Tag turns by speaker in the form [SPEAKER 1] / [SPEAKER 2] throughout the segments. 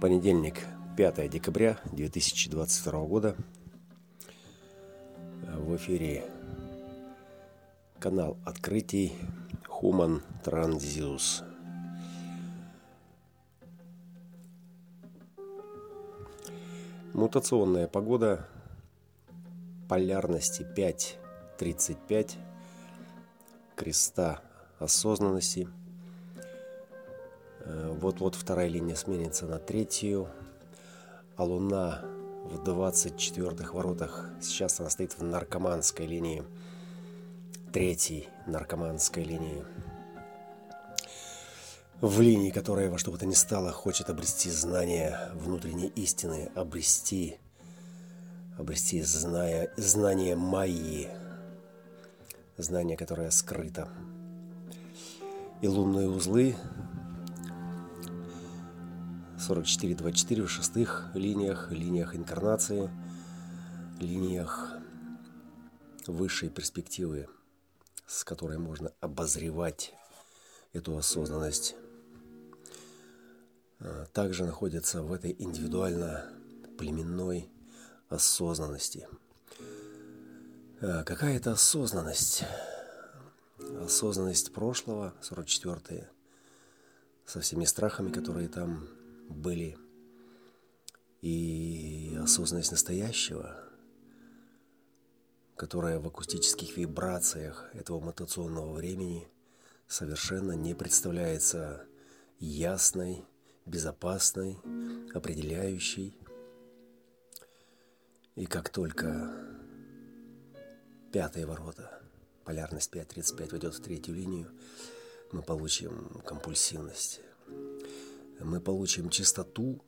[SPEAKER 1] Понедельник, 5 декабря 2022 года. В эфире канал открытий Human Transius. Мутационная погода полярности 5.35 креста осознанности – вот-вот вторая линия сменится на третью, а Луна в 24-х воротах. Сейчас она стоит в наркоманской линии, третьей наркоманской линии. В линии, которая во что бы то ни стало хочет обрести знание внутренней истины, обрести, обрести зная, знание Майи, знание, которое скрыто. И лунные узлы 44-24 в шестых линиях, линиях инкарнации, линиях высшей перспективы, с которой можно обозревать эту осознанность, а, также находится в этой индивидуально-племенной осознанности. А, какая это осознанность? Осознанность прошлого, 44-е, со всеми страхами, которые там были и осознанность настоящего, которая в акустических вибрациях этого мутационного времени совершенно не представляется ясной, безопасной, определяющей. И как только пятые ворота, полярность 5.35 войдет в третью линию, мы получим компульсивность, мы получим чистоту,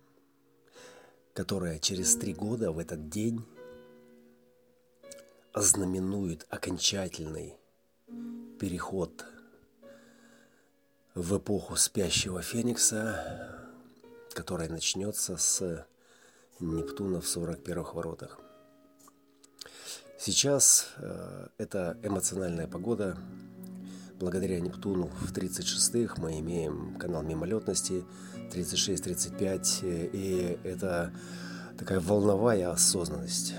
[SPEAKER 1] которая через три года в этот день ознаменует окончательный переход в эпоху спящего Феникса, которая начнется с Нептуна в 41-х воротах. Сейчас э, это эмоциональная погода. Благодаря Нептуну в 36-х мы имеем канал мимолетности – 36-35, и это такая волновая осознанность.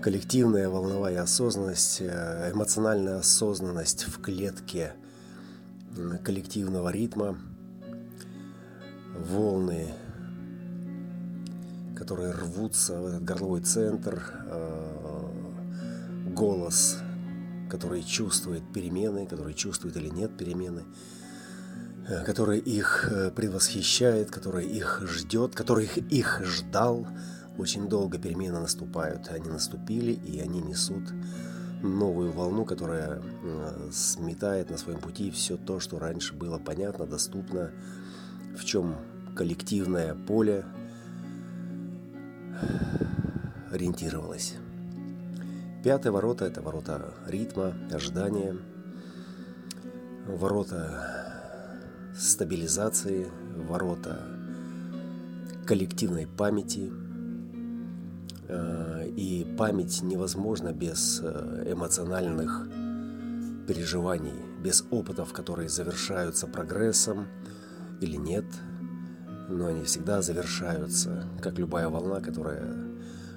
[SPEAKER 1] Коллективная волновая осознанность, э, эмоциональная осознанность в клетке коллективного ритма, волны, которые рвутся в этот горловой центр, э, голос, который чувствует перемены, который чувствует или нет перемены – Э, который их э, предвосхищает, который их ждет, который их, их ждал. Очень долго перемены наступают. Они наступили, и они несут новую волну, которая э, сметает на своем пути все то, что раньше было понятно, доступно, в чем коллективное поле ориентировалось. Пятые ворота – это ворота ритма, ожидания, ворота стабилизации, ворота коллективной памяти. Э, и память невозможна без э, эмоциональных переживаний, без опытов, которые завершаются прогрессом или нет, но они всегда завершаются, как любая волна, которая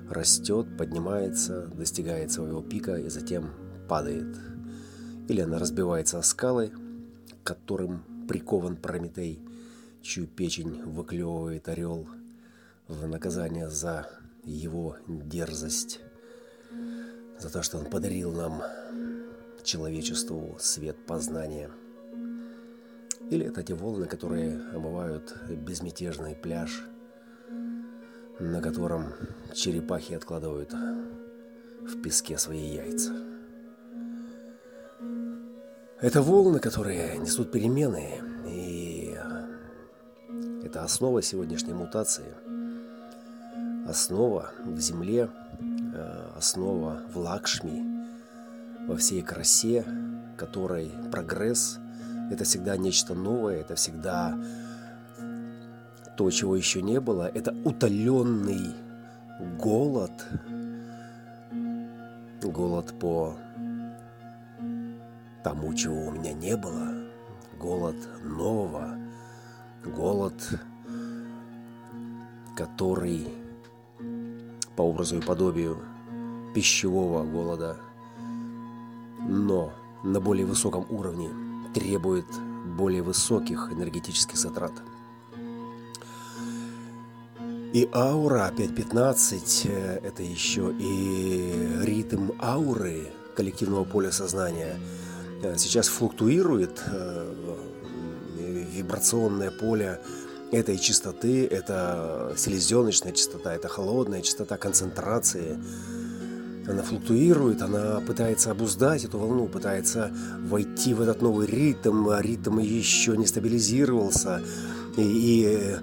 [SPEAKER 1] растет, поднимается, достигает своего пика и затем падает. Или она разбивается о скалы, которым прикован Прометей, чью печень выклевывает орел в наказание за его дерзость, за то, что он подарил нам, человечеству, свет познания. Или это те волны, которые омывают безмятежный пляж, на котором черепахи откладывают в песке свои яйца. Это волны, которые несут перемены, и это основа сегодняшней мутации. Основа в земле, основа в Лакшми, во всей красе, которой прогресс – это всегда нечто новое, это всегда то, чего еще не было, это утоленный голод, голод по тому, чего у меня не было, голод нового, голод, который по образу и подобию пищевого голода, но на более высоком уровне требует более высоких энергетических затрат. И аура 5.15 – это еще и ритм ауры коллективного поля сознания. Сейчас флуктуирует э, вибрационное поле этой частоты, это селезеночная частота, это холодная частота концентрации. Она флуктуирует, она пытается обуздать эту волну, пытается войти в этот новый ритм, а ритм еще не стабилизировался. И, и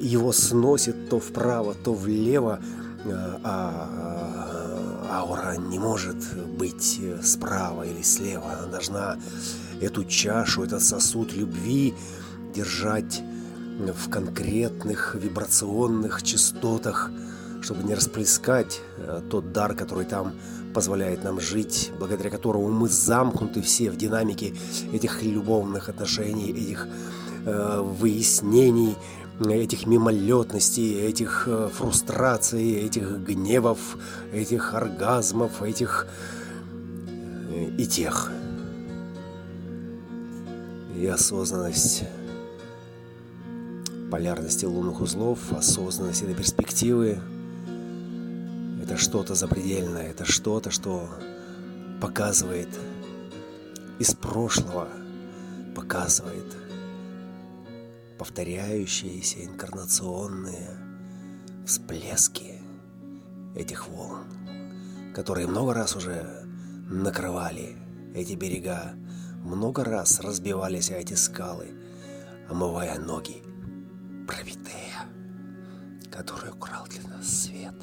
[SPEAKER 1] его сносит то вправо, то влево, а, а аура не может быть справа или слева. Она должна эту чашу, этот сосуд любви держать в конкретных вибрационных частотах, чтобы не расплескать тот дар, который там позволяет нам жить, благодаря которому мы замкнуты все в динамике этих любовных отношений, этих э, выяснений, этих мимолетностей, этих э, фрустраций, этих гневов, этих оргазмов, этих э, и тех. И осознанность полярности лунных узлов, осознанность этой перспективы – это что-то запредельное, это что-то, что показывает из прошлого, показывает – повторяющиеся инкарнационные всплески этих волн, которые много раз уже накрывали эти берега, много раз разбивались о эти скалы, омывая ноги Прометея, который украл для нас свет.